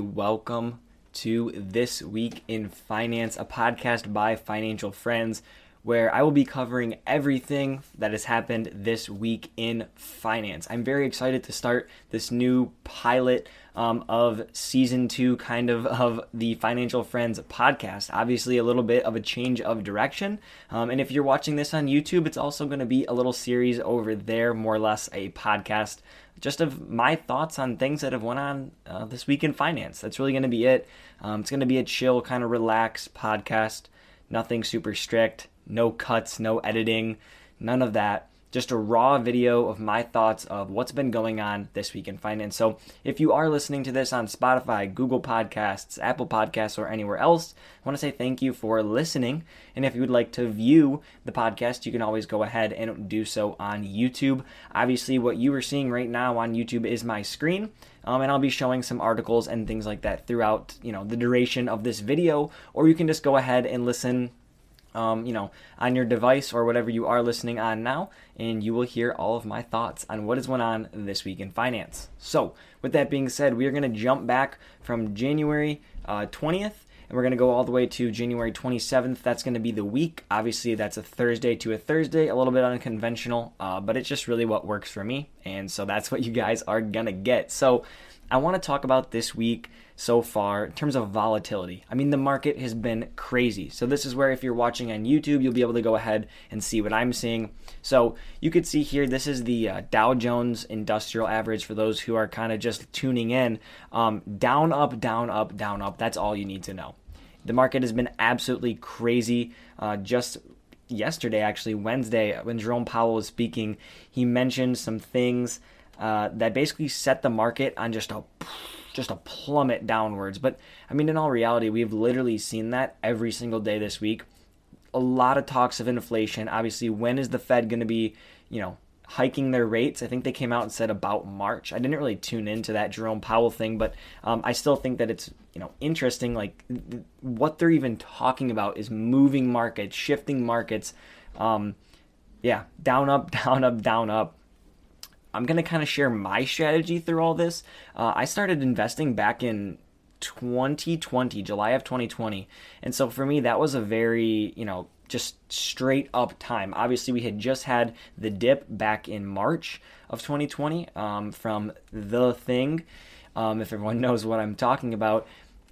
Welcome to This Week in Finance, a podcast by Financial Friends, where I will be covering everything that has happened this week in finance. I'm very excited to start this new pilot um, of season two, kind of, of the Financial Friends podcast. Obviously, a little bit of a change of direction. Um, and if you're watching this on YouTube, it's also going to be a little series over there, more or less a podcast just of my thoughts on things that have went on uh, this week in finance. That's really going to be it. Um, it's going to be a chill, kind of relaxed podcast. Nothing super strict. No cuts, no editing, none of that just a raw video of my thoughts of what's been going on this week in finance. So, if you are listening to this on Spotify, Google Podcasts, Apple Podcasts, or anywhere else, I want to say thank you for listening. And if you would like to view the podcast, you can always go ahead and do so on YouTube. Obviously, what you are seeing right now on YouTube is my screen. Um, and I'll be showing some articles and things like that throughout, you know, the duration of this video. Or you can just go ahead and listen um, you know, on your device or whatever you are listening on now, and you will hear all of my thoughts on what is went on this week in finance. So, with that being said, we are going to jump back from January uh, 20th, and we're going to go all the way to January 27th. That's going to be the week. Obviously, that's a Thursday to a Thursday, a little bit unconventional, uh, but it's just really what works for me, and so that's what you guys are going to get. So, I want to talk about this week so far in terms of volatility. I mean, the market has been crazy. So, this is where if you're watching on YouTube, you'll be able to go ahead and see what I'm seeing. So, you could see here, this is the uh, Dow Jones Industrial Average for those who are kind of just tuning in. Um, down, up, down, up, down, up. That's all you need to know. The market has been absolutely crazy. Uh, just yesterday, actually, Wednesday, when Jerome Powell was speaking, he mentioned some things uh, that basically set the market on just a just a plummet downwards. But I mean, in all reality, we've literally seen that every single day this week. A lot of talks of inflation. Obviously, when is the Fed going to be, you know, hiking their rates? I think they came out and said about March. I didn't really tune into that Jerome Powell thing, but um, I still think that it's you know interesting. Like what they're even talking about is moving markets, shifting markets. Um, yeah, down, up, down, up, down, up. I'm going to kind of share my strategy through all this. Uh, I started investing back in 2020, July of 2020. And so for me, that was a very, you know, just straight up time. Obviously, we had just had the dip back in March of 2020 um, from The Thing, um, if everyone knows what I'm talking about.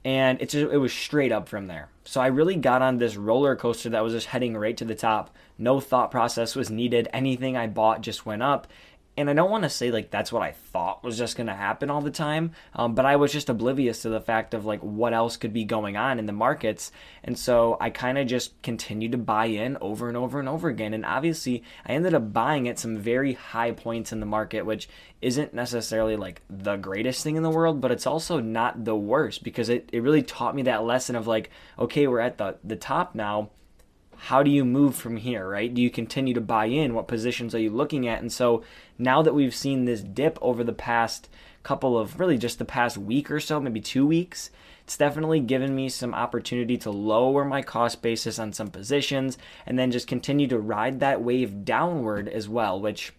And it's just, it was straight up from there. So I really got on this roller coaster that was just heading right to the top. No thought process was needed. Anything I bought just went up and I don't want to say like that's what I thought was just going to happen all the time, um, but I was just oblivious to the fact of like what else could be going on in the markets, and so I kind of just continued to buy in over and over and over again, and obviously I ended up buying at some very high points in the market, which isn't necessarily like the greatest thing in the world, but it's also not the worst because it, it really taught me that lesson of like, okay, we're at the the top now how do you move from here, right? Do you continue to buy in? What positions are you looking at? And so now that we've seen this dip over the past couple of really just the past week or so, maybe two weeks, it's definitely given me some opportunity to lower my cost basis on some positions and then just continue to ride that wave downward as well, which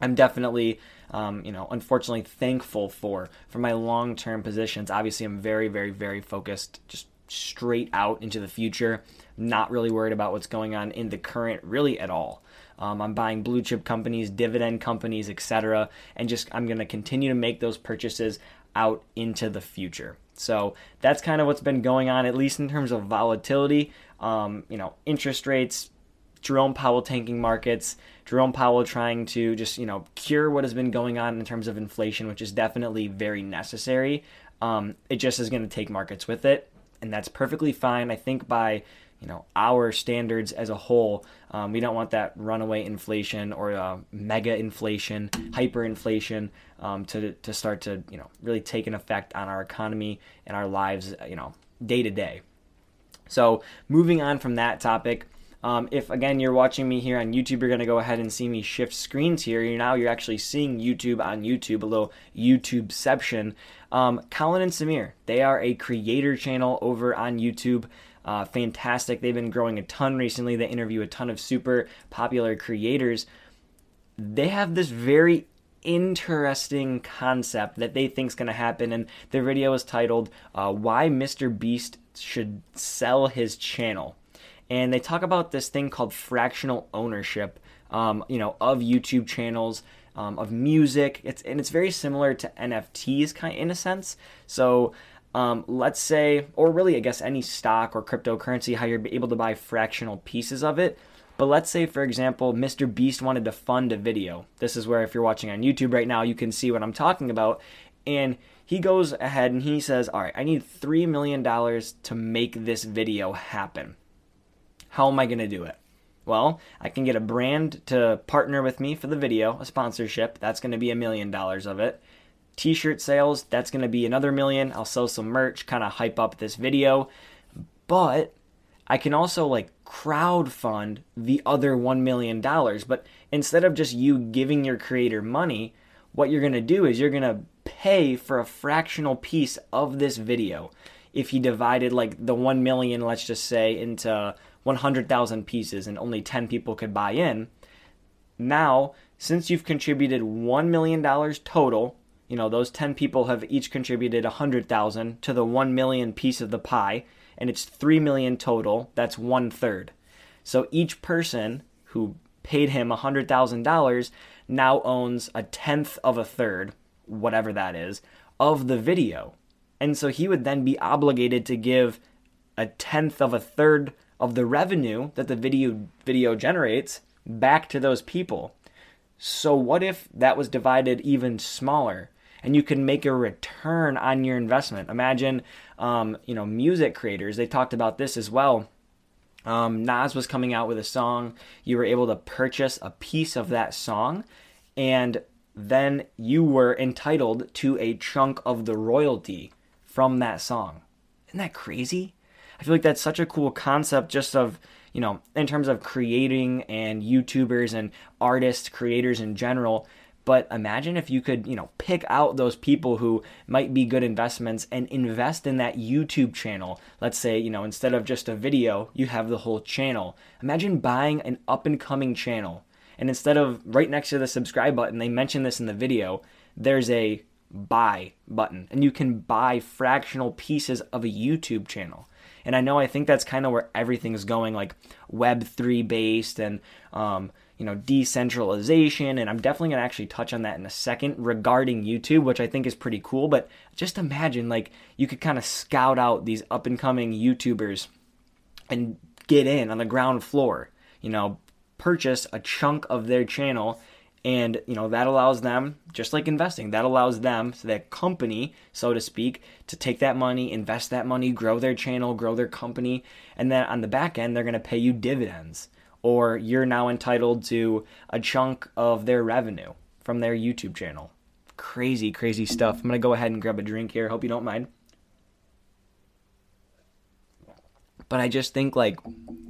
I'm definitely, um, you know, unfortunately thankful for for my long term positions. Obviously, I'm very, very, very focused, just straight out into the future. Not really worried about what's going on in the current, really at all. Um, I'm buying blue chip companies, dividend companies, etc., and just I'm going to continue to make those purchases out into the future. So that's kind of what's been going on, at least in terms of volatility. Um, you know, interest rates, Jerome Powell tanking markets, Jerome Powell trying to just, you know, cure what has been going on in terms of inflation, which is definitely very necessary. Um, it just is going to take markets with it and that's perfectly fine. I think by you know our standards as a whole, um, we don't want that runaway inflation or uh, mega inflation, hyperinflation um, to to start to you know really take an effect on our economy and our lives, you know, day to day. So moving on from that topic. Um, if again you're watching me here on YouTube, you're going to go ahead and see me shift screens here. You're now you're actually seeing YouTube on YouTube, a little YouTubeception. Um, Colin and Samir, they are a creator channel over on YouTube. Uh, fantastic. They've been growing a ton recently. They interview a ton of super popular creators. They have this very interesting concept that they think is going to happen. And their video is titled uh, "Why Mr. Beast Should Sell His Channel." And they talk about this thing called fractional ownership, um, you know, of YouTube channels, um, of music. It's and it's very similar to NFTs, kind of in a sense. So um, let's say, or really, I guess any stock or cryptocurrency, how you're able to buy fractional pieces of it. But let's say, for example, Mr. Beast wanted to fund a video. This is where, if you're watching on YouTube right now, you can see what I'm talking about. And he goes ahead and he says, All right, I need $3 million to make this video happen. How am I going to do it? Well, I can get a brand to partner with me for the video, a sponsorship. That's going to be a million dollars of it. T shirt sales, that's going to be another million. I'll sell some merch, kind of hype up this video. But I can also like crowd fund the other $1 million. But instead of just you giving your creator money, what you're going to do is you're going to pay for a fractional piece of this video. If you divided like the 1 million, let's just say, into 100,000 pieces and only 10 people could buy in, now, since you've contributed $1 million total, you know, those 10 people have each contributed 100,000 to the 1 million piece of the pie and it's 3 million total. That's one third. So each person who paid him $100,000 now owns a tenth of a third, whatever that is, of the video. And so he would then be obligated to give a tenth of a third of the revenue that the video video generates back to those people. So what if that was divided even smaller? And you can make a return on your investment. Imagine, um, you know, music creators. They talked about this as well. Um, Nas was coming out with a song. You were able to purchase a piece of that song, and then you were entitled to a chunk of the royalty from that song. Isn't that crazy? I feel like that's such a cool concept just of, you know, in terms of creating and YouTubers and artists, creators in general, but imagine if you could, you know, pick out those people who might be good investments and invest in that YouTube channel. Let's say, you know, instead of just a video, you have the whole channel. Imagine buying an up and coming channel. And instead of right next to the subscribe button, they mention this in the video, there's a buy button. And you can buy fractional pieces of a YouTube channel. And I know I think that's kind of where everything's going, like Web3 based and, um, you know, decentralization. And I'm definitely going to actually touch on that in a second regarding YouTube, which I think is pretty cool. But just imagine, like, you could kind of scout out these up and coming YouTubers and get in on the ground floor, you know, purchase a chunk of their channel and you know that allows them just like investing that allows them so that company so to speak to take that money invest that money grow their channel grow their company and then on the back end they're going to pay you dividends or you're now entitled to a chunk of their revenue from their YouTube channel. Crazy, crazy stuff. I'm going to go ahead and grab a drink here. Hope you don't mind. But I just think, like,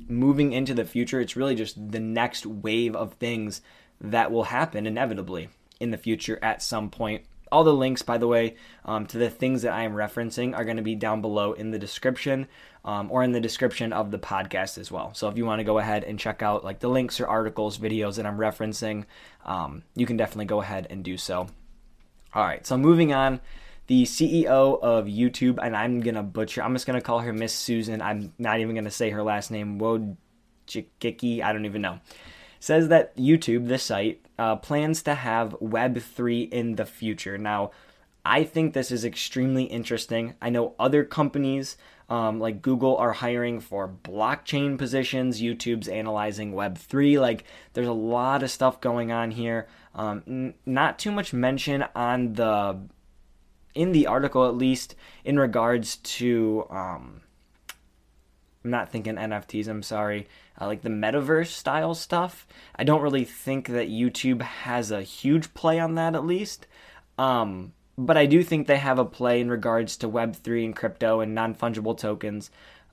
moving into the future, it's really just the next wave of things that will happen inevitably in the future at some point all the links, by the way, um, to the things that I am referencing are going to be down below in the description um, or in the description of the podcast as well. So if you want to go ahead and check out like the links or articles, videos that I'm referencing, um, you can definitely go ahead and do so. All right, so moving on. The CEO of YouTube, and I'm gonna butcher. I'm just gonna call her Miss Susan. I'm not even gonna say her last name. Wojcicki. I don't even know says that YouTube, this site, uh, plans to have Web3 in the future. Now, I think this is extremely interesting. I know other companies um, like Google are hiring for blockchain positions. YouTube's analyzing Web3. Like, there's a lot of stuff going on here. Um, n- not too much mention on the in the article, at least in regards to. Um, I'm not thinking NFTs. I'm sorry uh, like the metaverse style stuff. I don't really think that YouTube has a huge play on that, at least. Um, but I do think they have a play in regards to Web3 and crypto and non fungible tokens.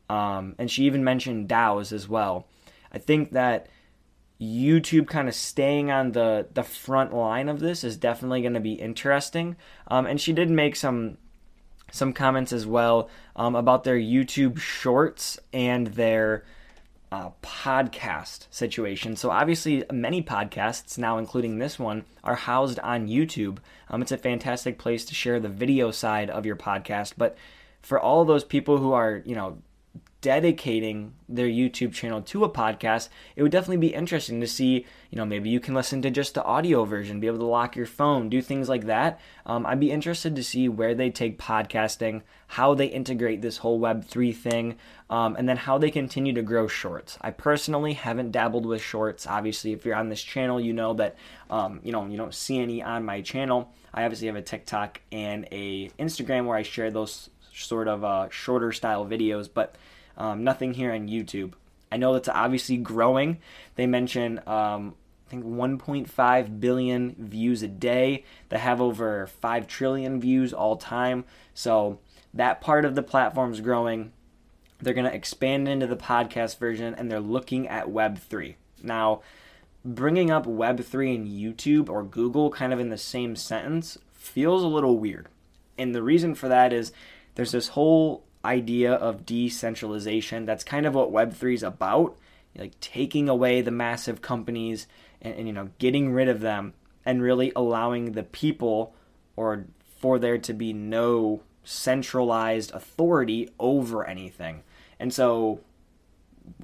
Um, and she even mentioned DAOs as well. I think that YouTube kind of staying on the, the front line of this is definitely going to be interesting. Um, and she did make some some comments as well um, about their YouTube shorts and their uh, podcast situation. So, obviously, many podcasts now, including this one, are housed on YouTube. Um, it's a fantastic place to share the video side of your podcast. But for all those people who are, you know, dedicating their YouTube channel to a podcast, it would definitely be interesting to see, you know, maybe you can listen to just the audio version, be able to lock your phone, do things like that. Um, I'd be interested to see where they take podcasting, how they integrate this whole Web3 thing, um, and then how they continue to grow shorts. I personally haven't dabbled with shorts. Obviously, if you're on this channel, you know that, um, you know, you don't see any on my channel. I obviously have a TikTok and a Instagram where I share those sort of uh, shorter style videos, but um, nothing here on YouTube. I know that's obviously growing. They mention um, I think 1.5 billion views a day. They have over 5 trillion views all time. So that part of the platform is growing. They're going to expand into the podcast version and they're looking at Web3. Now, bringing up Web3 and YouTube or Google kind of in the same sentence feels a little weird. And the reason for that is there's this whole idea of decentralization. That's kind of what Web3 is about, like taking away the massive companies and, and, you know getting rid of them and really allowing the people or for there to be no centralized authority over anything. And so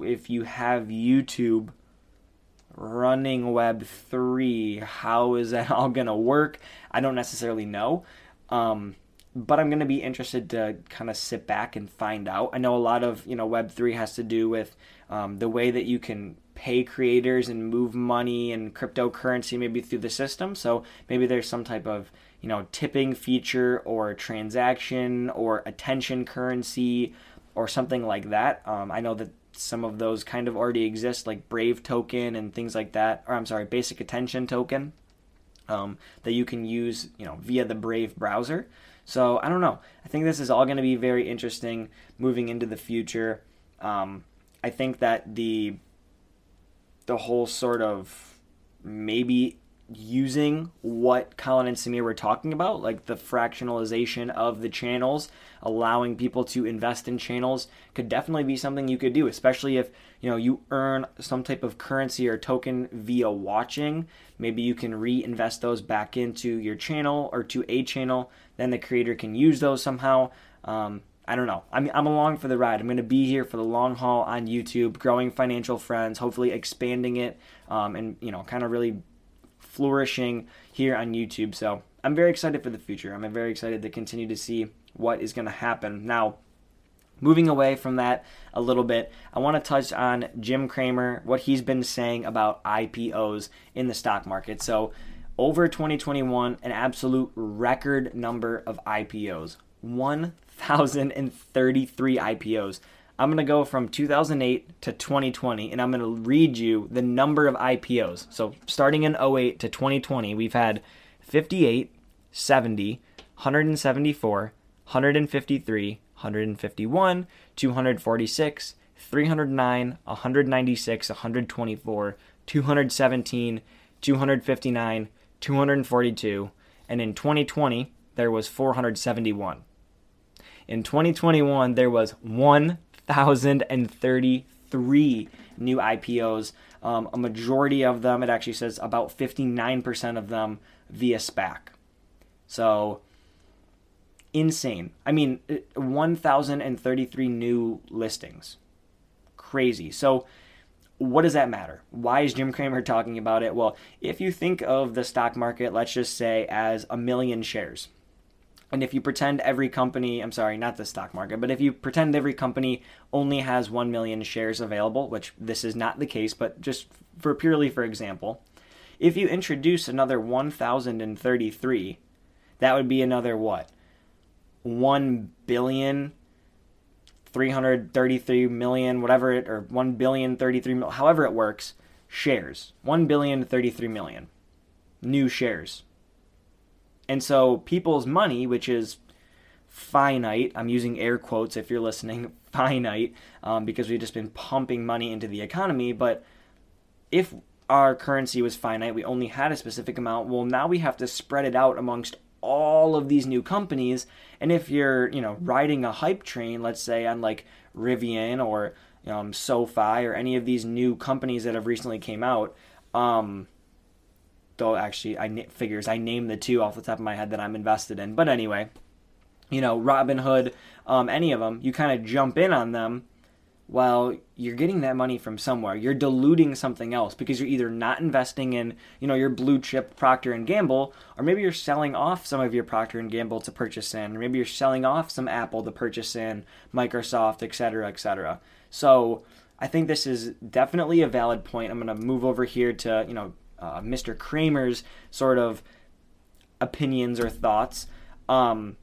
if you have YouTube running Web3, how is that all going to work? I don't necessarily know. Um, but I'm going to be interested to kind of sit back and find out. I know a lot of you know Web three has to do with um, the way that you can pay creators and move money and cryptocurrency maybe through the system. So maybe there's some type of you know tipping feature or transaction or attention currency or something like that. Um, I know that some of those kind of already exist, like Brave token and things like that. Or I'm sorry, Basic Attention token. Um, that you can use, you know, via the Brave browser. So I don't know. I think this is all going to be very interesting moving into the future. Um, I think that the the whole sort of maybe using what Colin and Samir were talking about, like the fractionalization of the channels, allowing people to invest in channels, could definitely be something you could do, especially if you know you earn some type of currency or token via watching. Maybe you can reinvest those back into your channel or to a channel. Then the creator can use those somehow. Um, I don't know. I'm, I'm along for the ride. I'm going to be here for the long haul on YouTube, growing financial friends, hopefully expanding it, um, and you know, kind of really flourishing here on YouTube. So I'm very excited for the future. I'm very excited to continue to see what is going to happen. Now, moving away from that a little bit, I want to touch on Jim Cramer, what he's been saying about IPOs in the stock market. So, over 2021, an absolute record number of IPOs 1,033 IPOs. I'm going to go from 2008 to 2020 and I'm going to read you the number of IPOs. So starting in 08 to 2020, we've had 58, 70, 174, 153, 151, 246, 309, 196, 124, 217, 259, 242, and in 2020 there was 471. In 2021 there was 1 1,033 new IPOs. Um, a majority of them, it actually says about 59% of them via SPAC. So insane. I mean, 1,033 new listings. Crazy. So, what does that matter? Why is Jim Cramer talking about it? Well, if you think of the stock market, let's just say, as a million shares, and if you pretend every company, I'm sorry, not the stock market, but if you pretend every company only has 1 million shares available, which this is not the case, but just for purely for example, if you introduce another 1033, that would be another what? 1 billion 333 million whatever it or 1 billion 33 million, however it works shares. 1 billion 33 million. New shares and so people's money, which is finite, I'm using air quotes if you're listening, finite, um, because we've just been pumping money into the economy. But if our currency was finite, we only had a specific amount, well, now we have to spread it out amongst all of these new companies. And if you're, you know, riding a hype train, let's say on like Rivian or um, SoFi or any of these new companies that have recently came out. Um, though actually, I figures I name the two off the top of my head that I'm invested in. But anyway, you know, Robinhood, um, any of them, you kind of jump in on them well you're getting that money from somewhere. You're diluting something else because you're either not investing in you know your blue chip procter and gamble or maybe you're selling off some of your procter and gamble to purchase in or maybe you're selling off some apple to purchase in microsoft etc etc so i think this is definitely a valid point. I'm going to move over here to you know uh, mr Cramer's sort of opinions or thoughts um,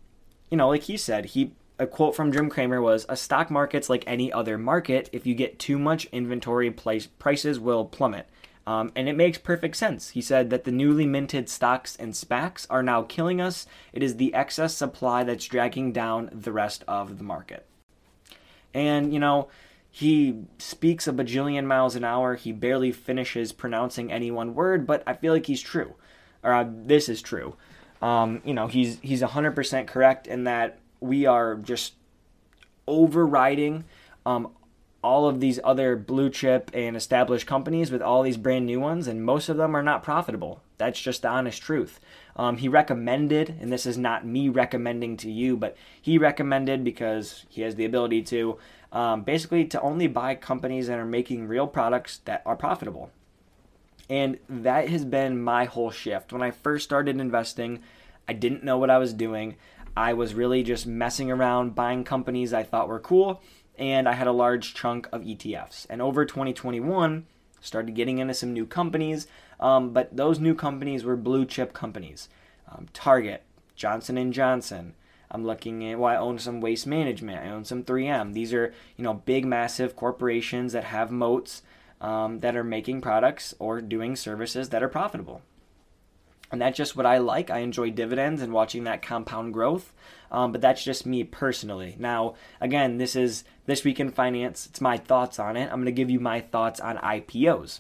you know like he said he a quote from Jim Cramer was a stock market's like any other market. If you get too much inventory, price, prices will plummet. Um, and it makes perfect sense. He said that the newly minted stocks and SPACs are now killing us. It is the excess supply that's dragging down the rest of the market. And, you know, he speaks a bajillion miles an hour. He barely finishes pronouncing any one word, but I feel like he's true. Or uh, this is true. Um, you know, he's he's 100% correct in that we are just overriding um, all of these other blue chip and established companies with all these brand new ones, and most of them are not profitable. That's just the honest truth. Um, he recommended, and this is not me recommending to you, but he recommended because he has the ability to um, basically to only buy companies that are making real products that are profitable. And that has been my whole shift. When I first started investing, I didn't know what I was doing. I was really just messing around, buying companies I thought were cool, and I had a large chunk of ETFs. And over 2021, started getting into some new companies, um, but those new companies were blue chip companies. Um, Target, Johnson and Johnson. I'm looking at well, I own some waste management. I own some 3M. These are you know big, massive corporations that have moats um, that are making products or doing services that are profitable and that's just what I like. I enjoy dividends and watching that compound growth. Um, but that's just me personally. Now, again, this is this week in finance. It's my thoughts on it. I'm going to give you my thoughts on IPOs.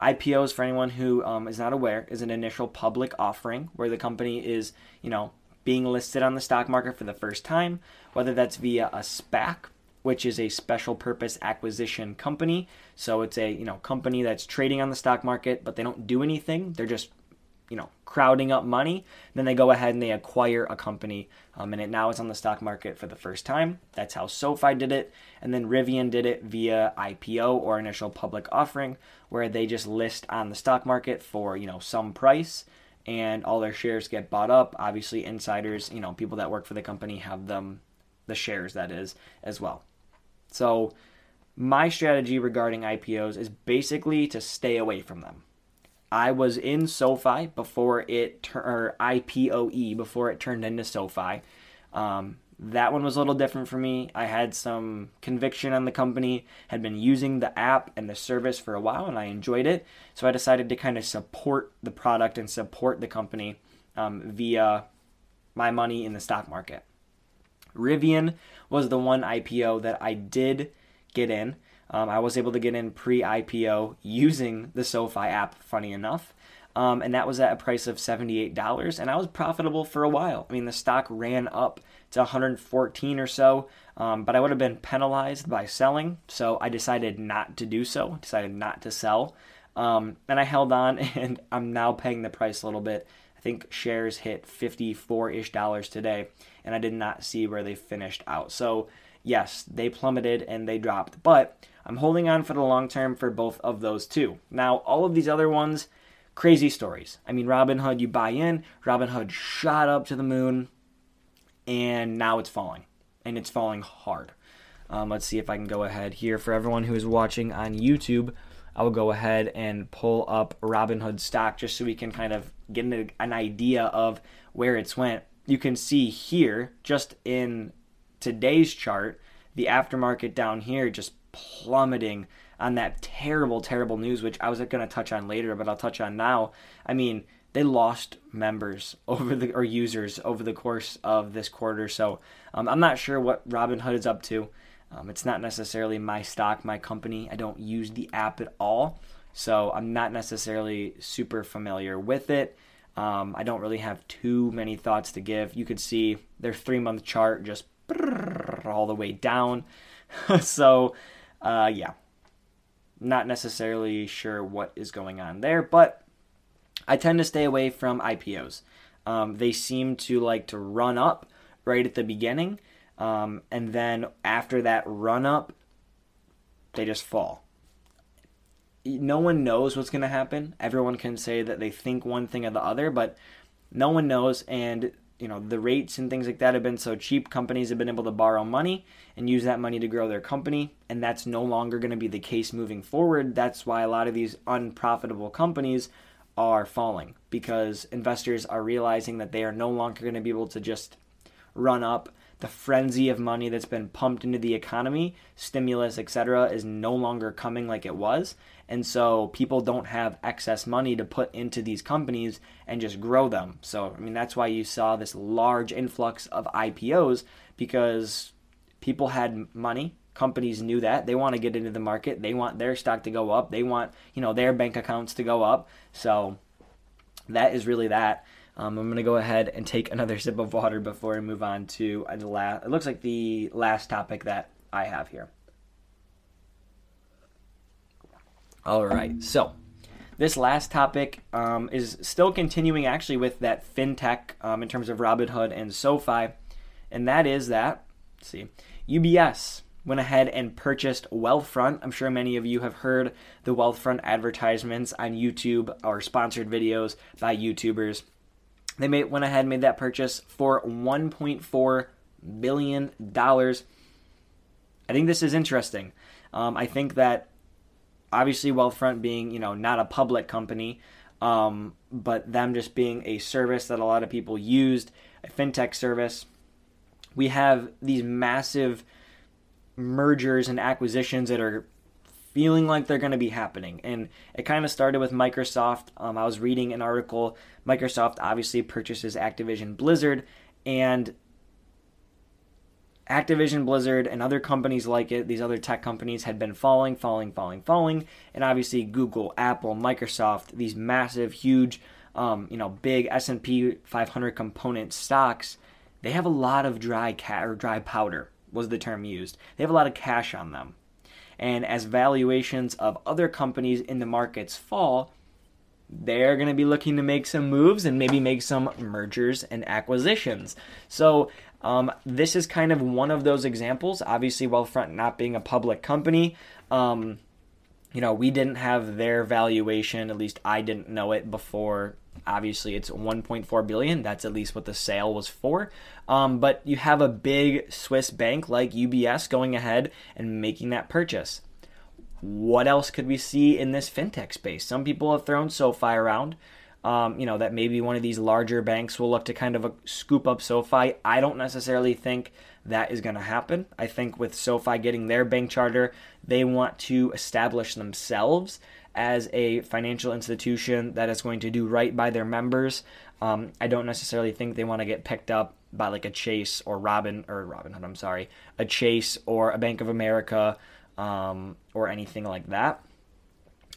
IPOs, for anyone who um, is not aware, is an initial public offering where the company is, you know, being listed on the stock market for the first time, whether that's via a SPAC, which is a special purpose acquisition company. So it's a you know company that's trading on the stock market, but they don't do anything. They're just you know crowding up money then they go ahead and they acquire a company um, and it now is on the stock market for the first time that's how sofi did it and then rivian did it via ipo or initial public offering where they just list on the stock market for you know some price and all their shares get bought up. Obviously insiders you know people that work for the company have them the shares that is as well. So my strategy regarding ipos is basically to stay away from them. I was in SoFi before it tur- or IPOE before it turned into SoFi. Um, that one was a little different for me. I had some conviction on the company, had been using the app and the service for a while, and I enjoyed it. So I decided to kind of support the product and support the company um, via my money in the stock market. Rivian was the one IPO that I did get in. Um, I was able to get in pre IPO using the SoFi app, funny enough. Um, and that was at a price of $78. And I was profitable for a while. I mean, the stock ran up to 114 or so, um, but I would have been penalized by selling. So I decided not to do so, decided not to sell. Um, and I held on, and I'm now paying the price a little bit. I think shares hit 54 ish dollars today, and I did not see where they finished out. So, yes, they plummeted and they dropped. But I'm holding on for the long term for both of those two. Now, all of these other ones, crazy stories. I mean, Robinhood, you buy in, Robinhood shot up to the moon, and now it's falling. And it's falling hard. Um, let's see if I can go ahead here. For everyone who is watching on YouTube, I will go ahead and pull up Robinhood stock just so we can kind of get an, an idea of where it's went. You can see here, just in today's chart, the aftermarket down here just plummeting on that terrible, terrible news, which I was going to touch on later, but I'll touch on now. I mean, they lost members over the or users over the course of this quarter. So um, I'm not sure what Robinhood is up to. Um, it's not necessarily my stock, my company. I don't use the app at all, so I'm not necessarily super familiar with it. Um, I don't really have too many thoughts to give. You could see their three month chart just all the way down. so uh, yeah, not necessarily sure what is going on there, but I tend to stay away from IPOs. Um, they seem to like to run up right at the beginning, um, and then after that run up, they just fall. No one knows what's going to happen. Everyone can say that they think one thing or the other, but no one knows. And you know the rates and things like that have been so cheap companies have been able to borrow money and use that money to grow their company and that's no longer going to be the case moving forward. That's why a lot of these unprofitable companies are falling because investors are realizing that they are no longer going to be able to just run up the frenzy of money that's been pumped into the economy stimulus etc is no longer coming like it was and so people don't have excess money to put into these companies and just grow them. So, I mean, that's why you saw this large influx of IPOs because people had money. Companies knew that. They want to get into the market. They want their stock to go up. They want, you know, their bank accounts to go up. So, that is really that. Um, I'm going to go ahead and take another sip of water before I move on to the last. It looks like the last topic that I have here. All right, so this last topic um, is still continuing actually with that fintech um, in terms of Robinhood and SoFi, and that is that. see, UBS went ahead and purchased Wealthfront. I'm sure many of you have heard the Wealthfront advertisements on YouTube or sponsored videos by YouTubers. They made, went ahead and made that purchase for 1.4 billion dollars. I think this is interesting. Um, I think that obviously Wealthfront being you know not a public company, um, but them just being a service that a lot of people used, a fintech service. We have these massive mergers and acquisitions that are feeling like they're going to be happening. And it kind of started with Microsoft. Um, I was reading an article. Microsoft obviously purchases Activision Blizzard, and Activision Blizzard and other companies like it, these other tech companies had been falling, falling, falling, falling, and obviously Google, Apple, Microsoft, these massive, huge, um, you know, big S&P 500 component stocks, they have a lot of dry cat or dry powder was the term used. They have a lot of cash on them, and as valuations of other companies in the markets fall, they're going to be looking to make some moves and maybe make some mergers and acquisitions. So um, this is kind of one of those examples. Obviously, Wealthfront not being a public company, um, you know, we didn't have their valuation. At least I didn't know it before. Obviously, it's 1.4 billion. That's at least what the sale was for. Um, but you have a big Swiss bank like UBS going ahead and making that purchase. What else could we see in this fintech space? Some people have thrown SoFi around um, you know, that maybe one of these larger banks will look to kind of a, scoop up SoFi. I don't necessarily think that is going to happen. I think with SoFi getting their bank charter, they want to establish themselves as a financial institution that is going to do right by their members. Um, I don't necessarily think they want to get picked up by like a Chase or Robin or Robinhood. I'm sorry, a Chase or a Bank of America um, or anything like that.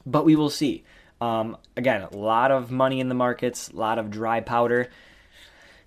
But we will see. Um, again, a lot of money in the markets, a lot of dry powder.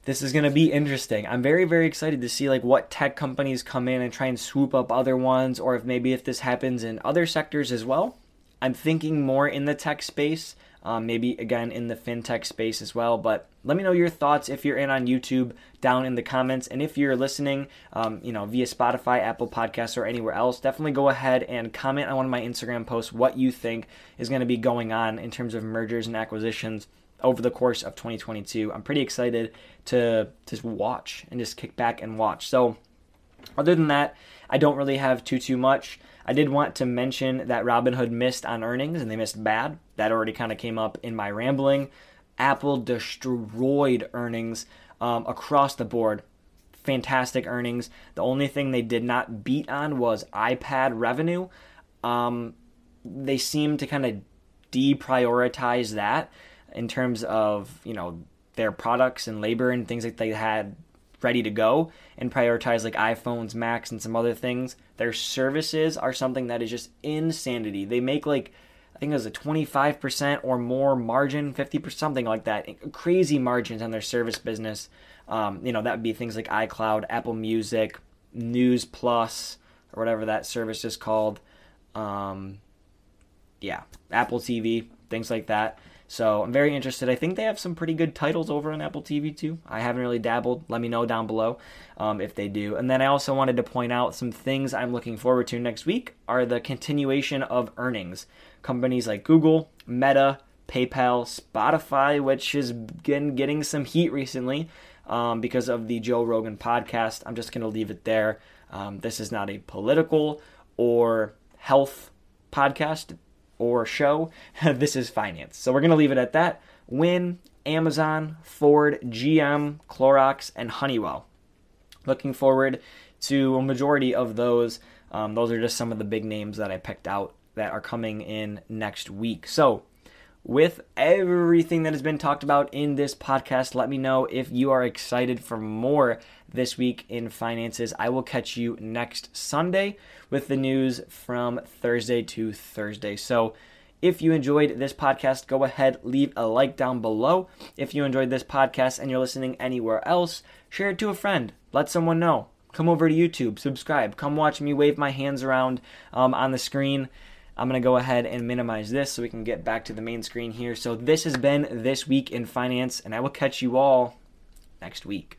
This is going to be interesting. I'm very, very excited to see like what tech companies come in and try and swoop up other ones, or if maybe if this happens in other sectors as well. I'm thinking more in the tech space um, maybe again in the fintech space as well. But let me know your thoughts if you're in on YouTube down in the comments, and if you're listening, um, you know, via Spotify, Apple Podcasts, or anywhere else, definitely go ahead and comment on one of my Instagram posts what you think is going to be going on in terms of mergers and acquisitions over the course of 2022. I'm pretty excited to to watch and just kick back and watch. So, other than that, I don't really have too too much. I did want to mention that Robinhood missed on earnings and they missed bad. That already kind of came up in my rambling. Apple destroyed earnings um, across the board. Fantastic earnings. The only thing they did not beat on was iPad revenue. Um, they seem to kind of deprioritize that in terms of you know their products and labor and things that they had ready to go and prioritize like iPhones, Macs, and some other things. Their services are something that is just insanity. They make like I think it was a 25% or more margin, 50%, something like that. Crazy margins on their service business. Um, you know, that would be things like iCloud, Apple Music, News Plus, or whatever that service is called. um, yeah, Apple TV, things like that. So I'm very interested. I think they have some pretty good titles over on Apple TV too. I haven't really dabbled. Let me know down below um, if they do. And then I also wanted to point out some things I'm looking forward to next week are the continuation of earnings. Companies like Google, Meta, PayPal, Spotify, which has been getting some heat recently um, because of the Joe Rogan podcast. I'm just going to leave it there. Um, this is not a political or health podcast or show. this is finance. So we're going to leave it at that. Win, Amazon, Ford, GM, Clorox, and Honeywell. Looking forward to a majority of those. Um, those are just some of the big names that I picked out that are coming in next week. So, with everything that has been talked about in this podcast, let me know if you are excited for more this week in finances. I will catch you next Sunday with the news from Thursday to Thursday. So, if you enjoyed this podcast, go ahead, leave a like down below. If you enjoyed this podcast and you're listening anywhere else, share it to a friend. Let someone know. Come over to YouTube, subscribe, come watch me wave my hands around um, on the screen. I'm going to go ahead and minimize this so we can get back to the main screen here. So, this has been This Week in Finance, and I will catch you all next week.